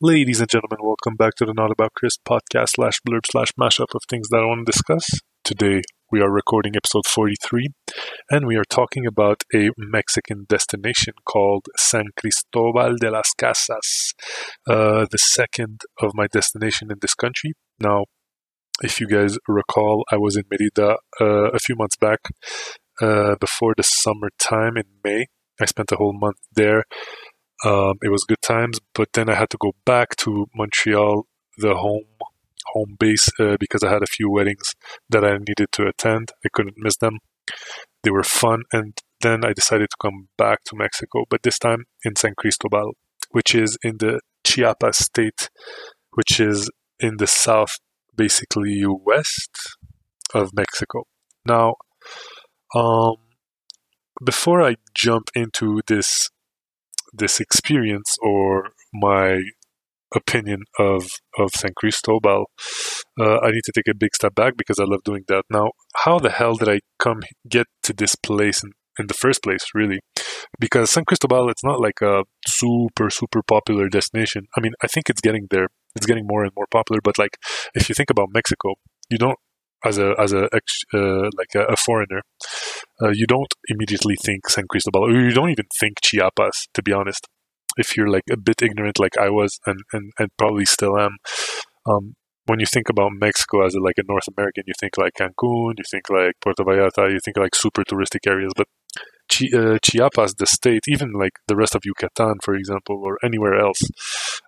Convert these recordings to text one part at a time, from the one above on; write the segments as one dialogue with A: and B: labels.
A: Ladies and gentlemen, welcome back to the Not About Chris podcast slash blurb slash mashup of things that I want to discuss. Today we are recording episode 43 and we are talking about a Mexican destination called San Cristobal de las Casas, uh, the second of my destination in this country. Now, if you guys recall, I was in Merida uh, a few months back uh, before the summertime in May. I spent a whole month there um, it was good times, but then I had to go back to Montreal, the home home base, uh, because I had a few weddings that I needed to attend. I couldn't miss them. They were fun, and then I decided to come back to Mexico, but this time in San Cristobal, which is in the Chiapas state, which is in the south, basically west of Mexico. Now, um, before I jump into this this experience or my opinion of of San Cristobal, uh, I need to take a big step back because I love doing that. Now, how the hell did I come get to this place in, in the first place? Really, because San Cristobal, it's not like a super super popular destination. I mean, I think it's getting there. It's getting more and more popular. But like, if you think about Mexico, you don't as a as a uh, like a, a foreigner, uh, you don't immediately think San Cristobal, or you don't even think Chiapas. To be honest, if you're like a bit ignorant, like I was, and and, and probably still am. Um, when you think about Mexico as a, like a North American, you think like Cancun, you think like Puerto Vallarta, you think like super touristic areas. But Chi- uh, Chiapas, the state, even like the rest of Yucatan, for example, or anywhere else,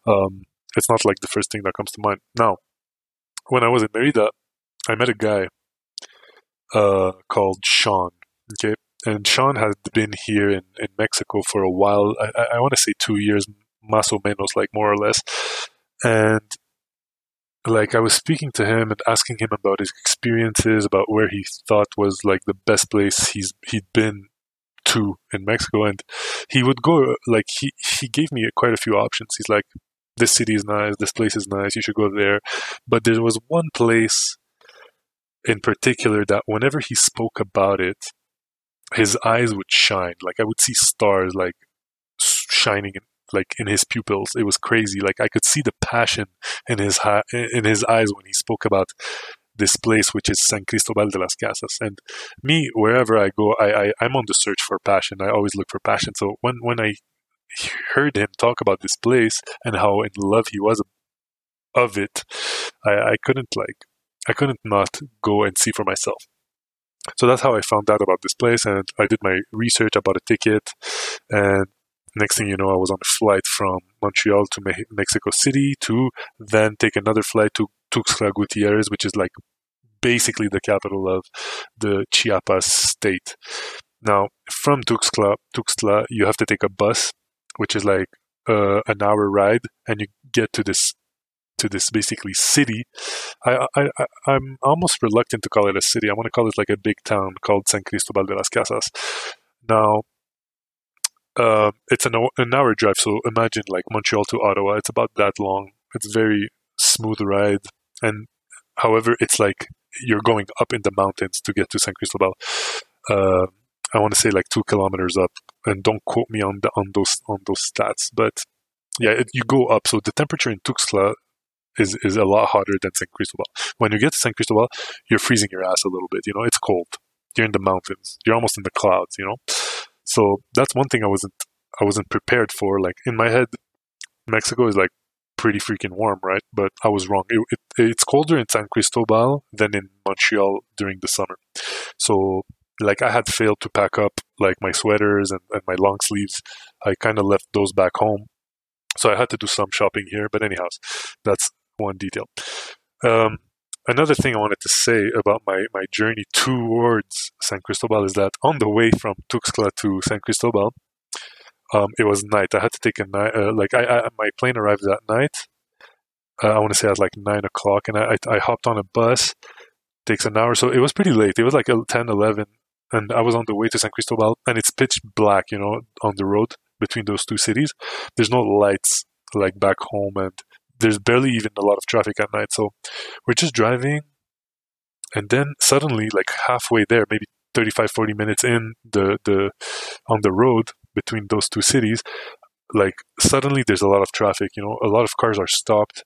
A: um, it's not like the first thing that comes to mind. Now, when I was in Merida, I met a guy uh, called Sean. Okay, and Sean had been here in, in Mexico for a while. I, I want to say two years, más o menos, like more or less. And like I was speaking to him and asking him about his experiences, about where he thought was like the best place he's he'd been to in Mexico, and he would go like he he gave me quite a few options. He's like, "This city is nice. This place is nice. You should go there." But there was one place in particular that whenever he spoke about it, his eyes would shine. Like I would see stars like shining in, like in his pupils. It was crazy. Like I could see the passion in his in his eyes when he spoke about this place, which is San Cristobal de las Casas. And me, wherever I go, I, I I'm on the search for passion. I always look for passion. So when when I heard him talk about this place and how in love he was of it, I, I couldn't like I couldn't not go and see for myself. So that's how I found out about this place, and I did my research about a ticket. And next thing you know, I was on a flight from Montreal to Me- Mexico City to then take another flight to Tuxtla Gutierrez, which is like basically the capital of the Chiapas state. Now, from Tuxtla, Tuxtla, you have to take a bus, which is like uh, an hour ride, and you get to this to this basically city. I, I, I am almost reluctant to call it a city. I want to call it like a big town called San Cristobal de las Casas. Now, uh, it's an, an hour drive, so imagine like Montreal to Ottawa. It's about that long. It's very smooth ride, and however, it's like you're going up in the mountains to get to San Cristobal. Uh, I want to say like two kilometers up, and don't quote me on the on those on those stats, but yeah, it, you go up. So the temperature in Tuxtla is, is a lot hotter than San Cristobal. When you get to San Cristobal, you're freezing your ass a little bit. You know, it's cold. You're in the mountains. You're almost in the clouds. You know, so that's one thing I wasn't I wasn't prepared for. Like in my head, Mexico is like pretty freaking warm, right? But I was wrong. It, it, it's colder in San Cristobal than in Montreal during the summer. So like I had failed to pack up like my sweaters and, and my long sleeves. I kind of left those back home. So I had to do some shopping here. But anyhow, that's one detail. Um, another thing I wanted to say about my, my journey towards San Cristobal is that on the way from Tuxtla to San Cristobal, um, it was night. I had to take a night, uh, like I, I, my plane arrived that night. Uh, I want to say at like nine o'clock, and I, I, I hopped on a bus. Takes an hour, so it was pretty late. It was like 10, 11, and I was on the way to San Cristobal, and it's pitch black, you know, on the road between those two cities. There's no lights like back home, and there's barely even a lot of traffic at night. So we're just driving. And then suddenly, like halfway there, maybe 35, 40 minutes in the, the on the road between those two cities, like suddenly there's a lot of traffic. You know, a lot of cars are stopped.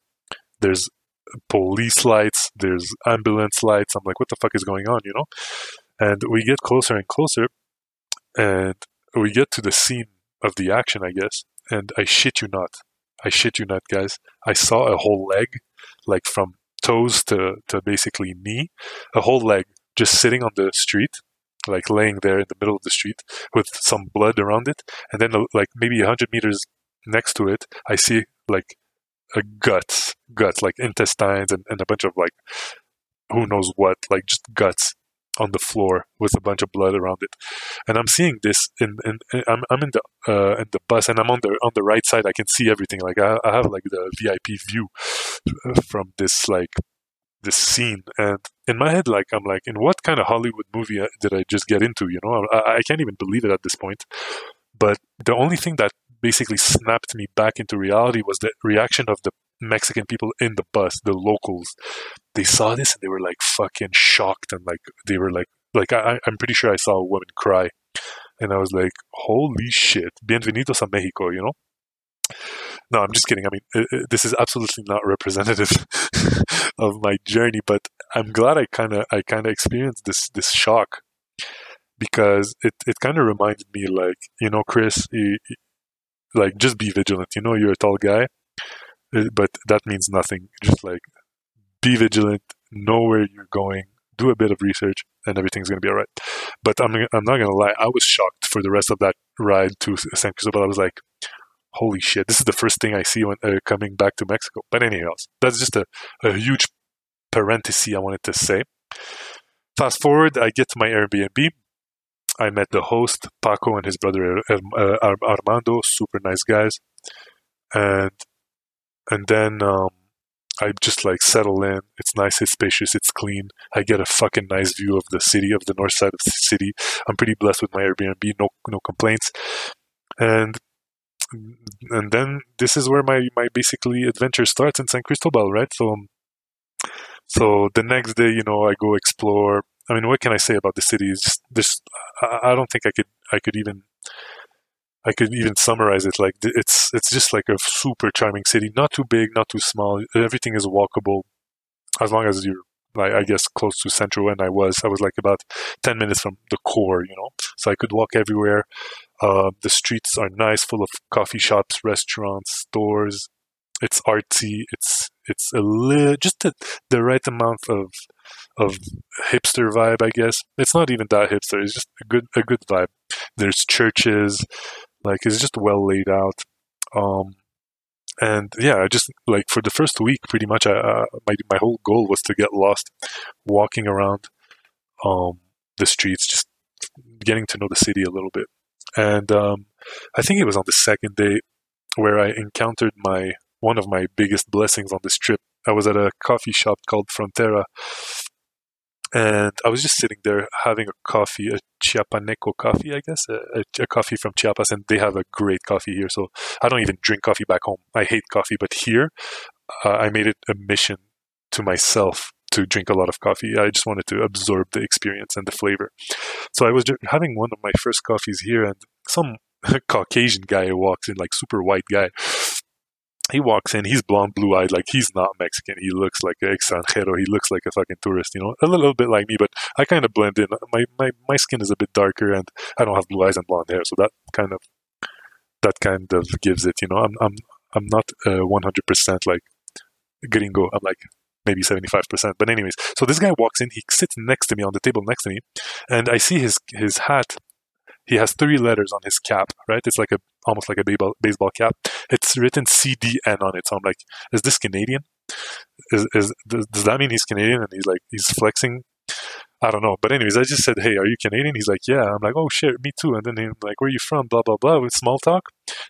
A: There's police lights. There's ambulance lights. I'm like, what the fuck is going on? You know, and we get closer and closer, and we get to the scene of the action, I guess. And I shit you not, I shit you not, guys. I saw a whole leg, like from toes to, to basically knee, a whole leg just sitting on the street, like laying there in the middle of the street with some blood around it. And then, like maybe 100 meters next to it, I see like a guts, guts, like intestines and, and a bunch of like who knows what, like just guts on the floor with a bunch of blood around it. And I'm seeing this in, I'm, I'm in the uh, in the bus and I'm on the on the right side. I can see everything. Like I, I have like the VIP view from this like this scene. And in my head, like I'm like, in what kind of Hollywood movie uh, did I just get into? You know, I, I can't even believe it at this point. But the only thing that basically snapped me back into reality was the reaction of the Mexican people in the bus, the locals, they saw this and they were like fucking shocked and like they were like like I, I'm pretty sure I saw a woman cry, and I was like, holy shit, bienvenidos a Mexico, you know. No, I'm just kidding. I mean, it, it, this is absolutely not representative of my journey, but I'm glad I kind of I kind of experienced this this shock because it, it kind of reminded me like you know Chris like just be vigilant you know you're a tall guy uh, but that means nothing. Just like be vigilant, know where you're going, do a bit of research, and everything's going to be all right. But I'm I'm not going to lie, I was shocked for the rest of that ride to San Cristobal. I was like, holy shit, this is the first thing I see when uh, coming back to Mexico. But anyways, that's just a, a huge parenthesis I wanted to say. Fast forward, I get to my Airbnb. I met the host, Paco, and his brother uh, Armando, super nice guys. And and then um, I just like settle in. It's nice, it's spacious, it's clean. I get a fucking nice view of the city, of the north side of the city. I'm pretty blessed with my Airbnb, no no complaints. And and then this is where my my basically adventure starts in San Cristobal, right? So so the next day, you know, I go explore. I mean, what can I say about the city? It's just I don't think I could I could even I could even summarize it like it's it's just like a super charming city, not too big, not too small. Everything is walkable, as long as you're like I guess close to central. And I was I was like about ten minutes from the core, you know, so I could walk everywhere. Uh, the streets are nice, full of coffee shops, restaurants, stores. It's artsy. It's it's a li- just the, the right amount of of hipster vibe, I guess. It's not even that hipster. It's just a good a good vibe. There's churches, like it's just well laid out. Um, and yeah, I just like for the first week, pretty much, I, uh, my my whole goal was to get lost, walking around um, the streets, just getting to know the city a little bit. And um, I think it was on the second day where I encountered my one of my biggest blessings on this trip. I was at a coffee shop called Frontera and I was just sitting there having a coffee, a Chiapaneco coffee, I guess, a, a, coffee from Chiapas, and they have a great coffee here. So I don't even drink coffee back home. I hate coffee, but here uh, I made it a mission to myself to drink a lot of coffee. I just wanted to absorb the experience and the flavor. So I was having one of my first coffees here, and some Caucasian guy walks in, like super white guy, he walks in, he's blonde, blue eyed, like he's not Mexican. He looks like an extranjero. He looks like a fucking tourist, you know, a little bit like me, but I kind of blend in. My, my, my skin is a bit darker and I don't have blue eyes and blonde hair. So that kind of, that kind of gives it, you know, I'm, I'm, I'm not uh, 100% like gringo. I'm like maybe 75%. But anyways, so this guy walks in, he sits next to me on the table next to me and I see his, his hat he has three letters on his cap, right? It's like a almost like a baseball cap. It's written CDN on it. So I'm like, is this Canadian? Is, is does, does that mean he's Canadian? And he's like, he's flexing. I don't know. But anyways, I just said, hey, are you Canadian? He's like, yeah. I'm like, oh shit, me too. And then he's like, where are you from? Blah blah blah. With small talk.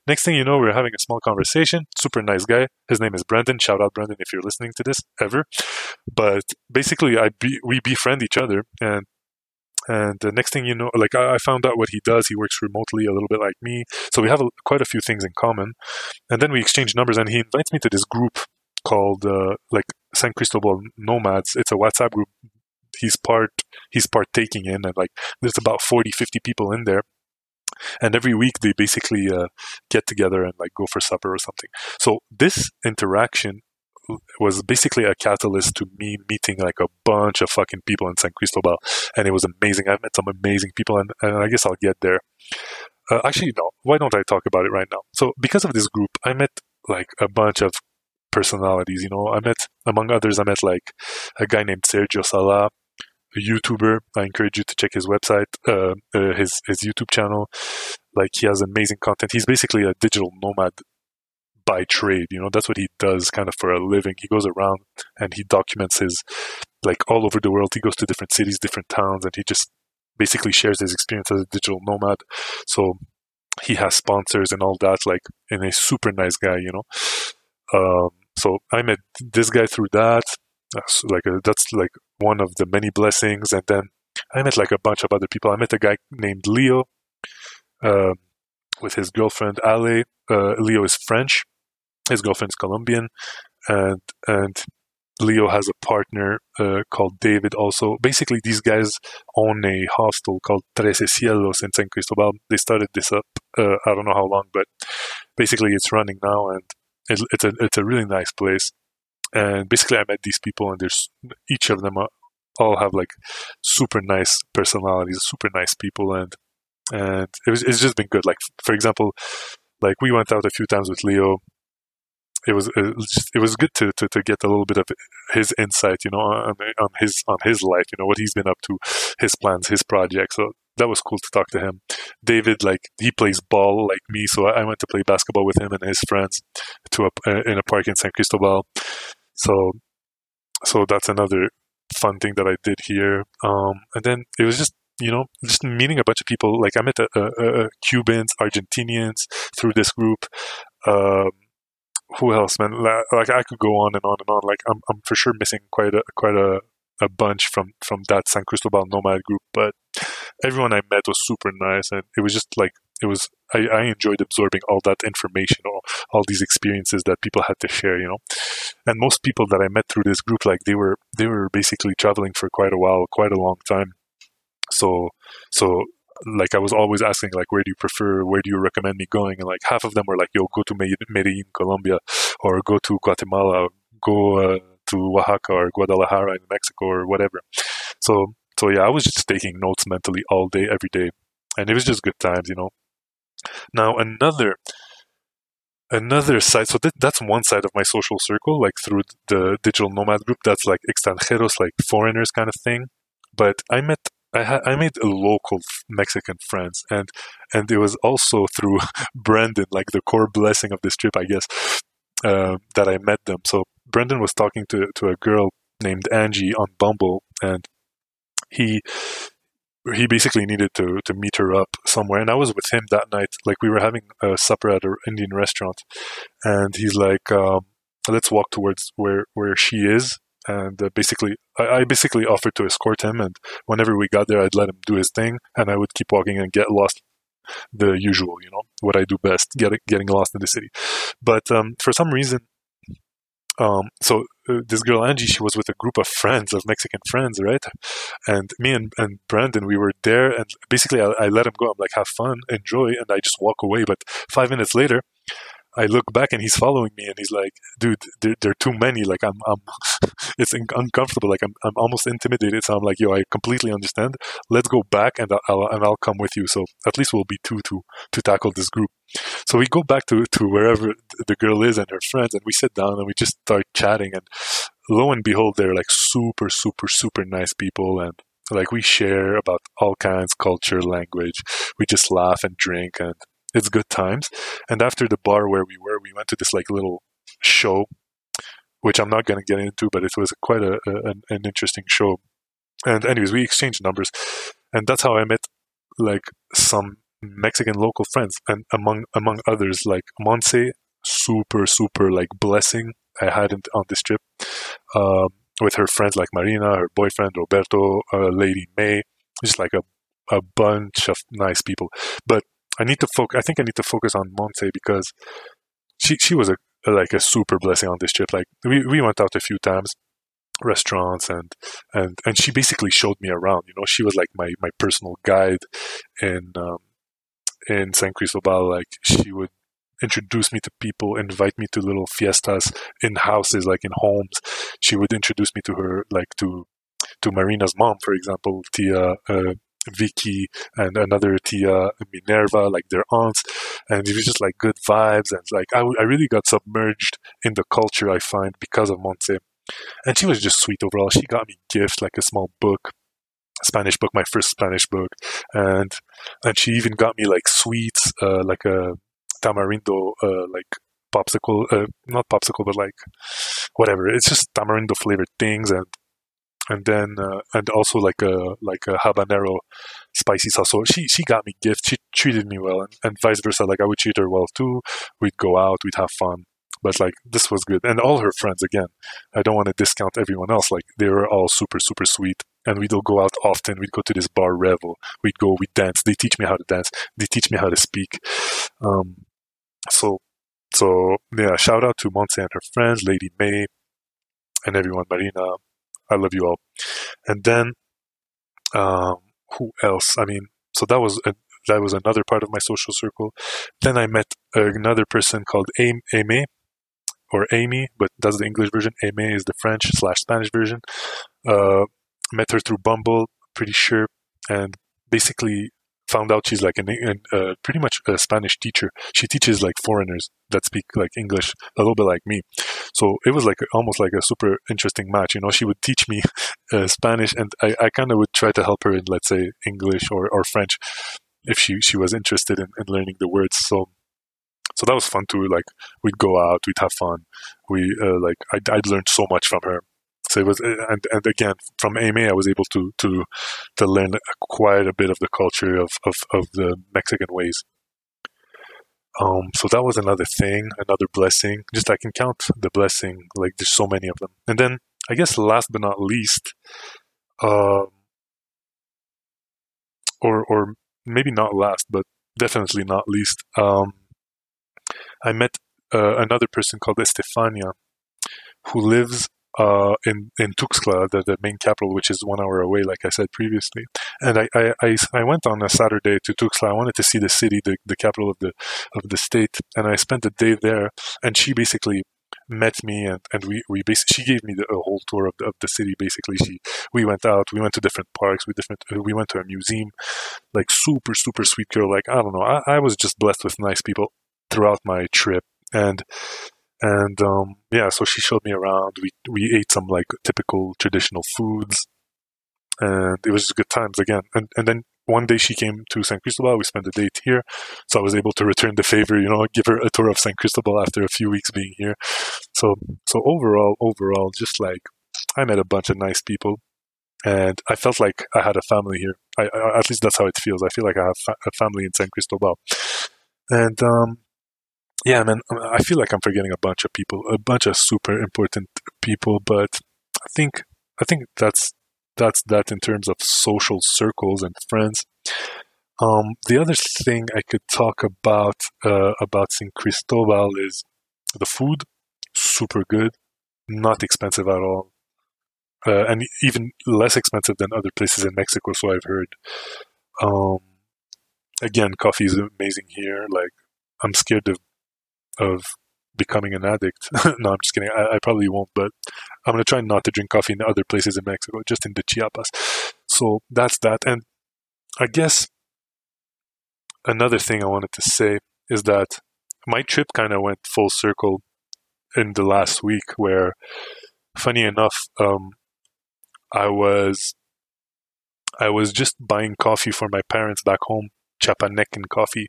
A: Next thing you know, we're having a small conversation. Super nice guy. His name is Brendan. Shout out Brendan if you're listening to this ever. But basically, I be, we befriend each other, and and the next thing you know, like I, found out what he does. He works remotely a little bit like me. So we have a, quite a few things in common. And then we exchange numbers and he invites me to this group called uh, like San Cristobal Nomads. It's a WhatsApp group he's part he's partaking in and like there's about 40 50 people in there and every week they basically uh, get together and like go for supper or something. So this interaction was basically a catalyst to me meeting like a bunch of fucking people in San Cristobal, and it was amazing. I've met some amazing people, and, and I guess I'll get there. Uh, actually, no. Why don't I talk about it right now? So, because of this group, I met like a bunch of personalities. You know, I met among others, I met like a guy named Sergio Sala, a YouTuber. I encourage you to check his website, uh, uh, his his YouTube channel. Like he has amazing content. He's basically a digital nomad by trade. You know, that's what he does kind of for a living. He goes around and he documents his like all over the world. He goes to different cities, different towns, and he just basically shares his experience as a digital nomad. So he has sponsors and all that, like, and a super nice guy, you know. Um, so I met this guy through that. That's like a, that's like one of the many blessings, and then I met like a bunch of other people. I met a guy named Leo, uh, with his girlfriend Ale. Uh, Leo is French, his girlfriend's Colombian, and and Leo has a partner uh, called David. Also, basically, these guys own a hostel called Trece Cielos in San Cristobal. They started this up. Uh, I don't know how long, but basically, it's running now, and it, it's a it's a really nice place. And basically, I met these people, and there's each of them are, all have like super nice personalities, super nice people, and and it was it's just been good. Like for example, like we went out a few times with Leo it was it was, good to, to, to get a little bit of his insight, you know, on, on his on his life, you know, what he's been up to, his plans, his projects. So that was cool to talk to him. David, like he plays ball like me, so I went to play basketball with him and his friends to a, in a park in San Cristobal. So so that's another fun thing that I did here. Um, and then it was just you know, just meeting a bunch of people. Like I met a, a Cubans, Argentinians through this group. Um, who else, man? Like I could go on and on and on. Like I'm, I'm for sure missing quite a quite a, a bunch from from that San Cristobal nomad group. But everyone I met was super nice, and it was just like it was. I, I enjoyed absorbing all that information or all these experiences that people had to share. You know, and most people that I met through this group, like they were they were basically traveling for quite a while, quite a long time. So so like I was always asking like where do you prefer? Where do you recommend me going? And like half of them were like yo go to Medellin Colombia or go to Guatemala go uh, to Oaxaca or Guadalajara in Mexico or whatever. So so yeah I was just taking notes mentally all day every day and it was just good times you know? Now another another side so th- that's one side of my social circle like through the digital nomad group that's like extranjeros like foreigners kind of thing but I met I had I made local Mexican friends, and and it was also through Brendan, like the core blessing of this trip, I guess, uh, that I met them. So Brendan was talking to to a girl named Angie on Bumble, and he he basically needed to to meet her up somewhere, and I was with him that night. Like we were having a supper at an Indian restaurant, and he's like, um, "Let's walk towards where where she is." And uh, basically I, I, basically offered to escort him and whenever we got there i'd let him do his thing and i would keep walking and get lost the usual you know what i do best get, getting lost in the city but um, for some reason um, so uh, this girl Angie, she was with a group of friends, of Mexican friends, right? And me and, and Brandon, we were there, and basically I, I let him go. I'm like, have fun, enjoy, and I just walk away. But five minutes later, I look back and he's following me and he's like, dude, there, there are too many. Like I'm, I'm, it's uncomfortable. Like I'm, I'm almost intimidated. So I'm like, yo, I completely understand. Let's go back and I'll, and I'll come with you. So at least we'll be two to, to tackle this group. So we go back to, to wherever the girl is and her friends and we sit down and we just start chatting and lo and behold, they're like super, super, super nice people. And like we share about all kinds, culture, language. We just laugh and drink and it's good times. And after the bar where we were, we went to this like little show, which I'm not going to get into, but it was quite a, a an, an, interesting show. And anyways, we exchanged numbers, and that's how I met like some Mexican local friends, and among among others like Monse, super super like blessing I had in, on this trip. Um, with her friends like Marina, her boyfriend Roberto, uh, Lady May, just like a a bunch of nice people. But I need to focus. I think I need to focus on Montse because she she was a, like a super blessing on this trip. Like we, we went out a few times, restaurants and and and she basically showed me around. You know, she was like my my personal guide in um, in San Cristobal, like she would introduce me to people, invite me to little fiestas in houses, like in homes. She would introduce me to her, like to to Marina's mom, for example, Tia uh, Vicky and another Tia Minerva, like their aunts, and it was just like good vibes and like I, I really got submerged in the culture I find because of Montse. And she was just sweet overall. She got me gifts like a small book, Spanish book, my first Spanish book, and and she even got me like sweets, uh, like a tamarindo, uh, like popsicle, uh, not popsicle, but like whatever. It's just tamarindo flavored things and and then uh, and also like a like a habanero spicy sauce. So she she got me gifts. She treated me well, and, and vice versa. Like I would treat her well too. We'd go out, we'd have fun. But like this was good, and all her friends again. I don't want to discount everyone else. Like they were all super super sweet, and we'd all go out often. We'd go to this bar Revel. We'd go, we'd dance. They teach me how to dance. They teach me how to speak. Um, so so yeah, shout out to Montse and her friends, Lady May, and everyone, Marina, I love you all. And then, um, who else? I mean, so that was a, that was another part of my social circle. Then I met another person called Amy, or Amy, but that's the English version. Amy is the French slash Spanish version. Uh, met her through Bumble, pretty sure, and basically found out she's like an, uh, pretty much a Spanish teacher. She teaches like foreigners that speak like English, a little bit like me. So it was like almost like a super interesting match. You know, she would teach me uh, Spanish, and I, I kind of would try to help her in, let's say, English or, or French if she she was interested in, in learning the words. So so that was fun too. Like we'd go out, we'd have fun. We uh, like I'd, I'd learned so much from her. So it was, and, and again, from Amy, I was able to to to learn quite a bit of the culture of of, of the Mexican ways. Um, so that was another thing, another blessing. Just I can count the blessing, like there's so many of them. And then I guess last but not least, um, or or maybe not last, but definitely not least, um, I met uh, another person called Estefania, who lives uh, in in Tuxtla, the, the main capital, which is one hour away, like I said previously. And I, I, I, I, went on a Saturday to Tuxtla. I wanted to see the city, the, the capital of the of the state, and I spent a day there. And she basically met me, and, and we, we basically she gave me the, a whole tour of the, of the city. Basically, she we went out, we went to different parks, we different we went to a museum. Like super super sweet girl. Like I don't know, I, I was just blessed with nice people throughout my trip, and and um, yeah, so she showed me around. We we ate some like typical traditional foods, and it was good times again. And and then one day she came to San Cristobal. We spent the date here, so I was able to return the favor. You know, give her a tour of San Cristobal after a few weeks being here. So so overall, overall, just like I met a bunch of nice people, and I felt like I had a family here. I, I, at least that's how it feels. I feel like I have fa- a family in San Cristobal, and um, yeah, man, I feel like I'm forgetting a bunch of people, a bunch of super important people, but I think I think that's that's that in terms of social circles and friends. Um, the other thing I could talk about uh, about San Cristobal is the food, super good, not expensive at all, uh, and even less expensive than other places in Mexico. So I've heard. Um, again, coffee is amazing here. Like I'm scared of of becoming an addict. no, I'm just kidding. I, I, probably won't, but I'm gonna try not to drink coffee in other places in Mexico, just in the Chiapas. So that's that. And I guess another thing I wanted to say is that my trip kind of went full circle in the last week, where, funny enough, um, I was I was just buying coffee for my parents back home, Chiapanecan coffee,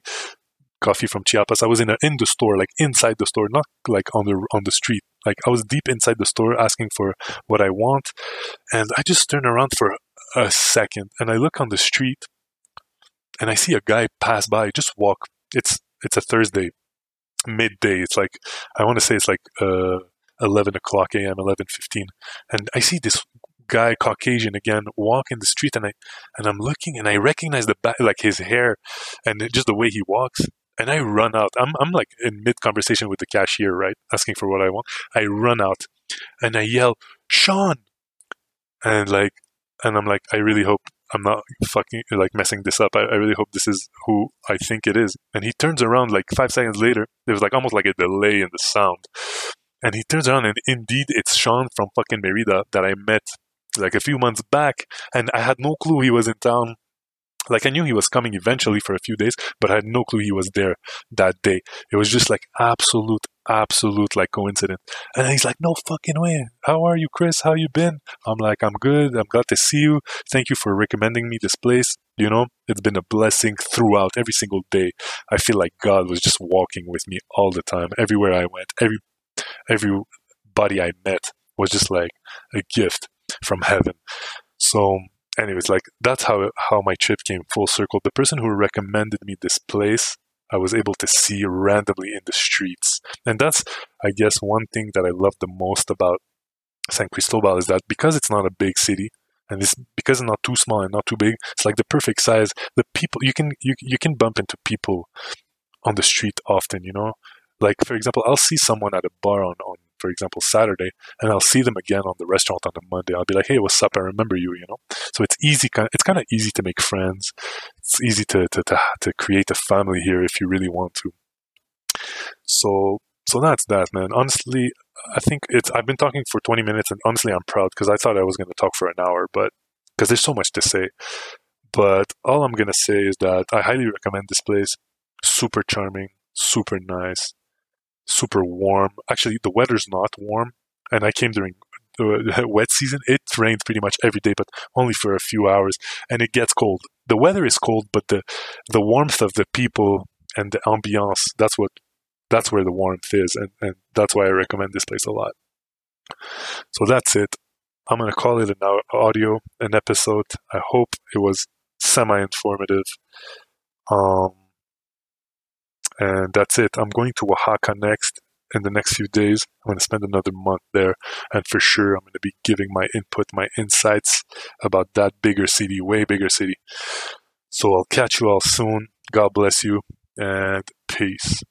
A: coffee from Chiapas. I was in a, in the store, like inside the store, not like on the on the street. Like I was deep inside the store asking for what I want, and I just turn around for a second and I look on the street, and I see a guy pass by, just walk. It's it's a Thursday, midday. It's like I want to say it's like uh, eleven o'clock a.m., eleven fifteen, and I see this guy Caucasian again walk in the street and I and I'm looking and I recognize the back like his hair and just the way he walks and I run out. I'm, I'm like in mid conversation with the cashier, right? Asking for what I want. I run out and I yell, Sean! And like, and I'm like, I really hope I'm not fucking like messing this up. I, I really hope this is who I think it is. And he turns around like five seconds later. There was like almost like a delay in the sound. And he turns around and indeed it's Sean from fucking Merida that I met like a few months back. And I had no clue he was in town like I knew he was coming eventually for a few days, but I had no clue he was there that day. It was just like absolute, absolute like coincidence. And he's like, "No fucking way! How are you, Chris? How you been?" I'm like, "I'm good. I'm glad to see you. Thank you for recommending me this place. You know, it's been a blessing throughout every single day. I feel like God was just walking with me all the time, everywhere I went. Every everybody I met was just like a gift from heaven. So anyways, like that's how how my trip came full circle. The person who recommended me this place, I was able to see randomly in the streets, and that's I guess one thing that I love the most about San Cristobal is that because it's not a big city, and it's because it's not too small and not too big, it's like the perfect size. The people you can you you can bump into people on the street often, you know. Like for example, I'll see someone at a bar on, on for example, Saturday, and I'll see them again on the restaurant on the Monday. I'll be like, hey, what's up? I remember you, you know? So it's easy, it's kind of easy to make friends. It's easy to, to, to, to create a family here if you really want to. So, so that's that, man. Honestly, I think it's, I've been talking for 20 minutes and honestly, I'm proud because I thought I was going to talk for an hour, but because there's so much to say. But all I'm going to say is that I highly recommend this place. Super charming, super nice super warm. Actually, the weather's not warm, and I came during the wet season. It rains pretty much every day, but only for a few hours, and it gets cold. The weather is cold, but the the warmth of the people and the ambiance that's what that's where the warmth is, and, and that's why I recommend this place a lot. So that's it. I'm gonna call it an audio, an episode. I hope it was semi-informative. Um, and that's it. I'm going to Oaxaca next in the next few days. I'm going to spend another month there, and for sure, I'm going to be giving my input, my insights about that bigger city, way bigger city. So I'll catch you all soon. God bless you, and peace.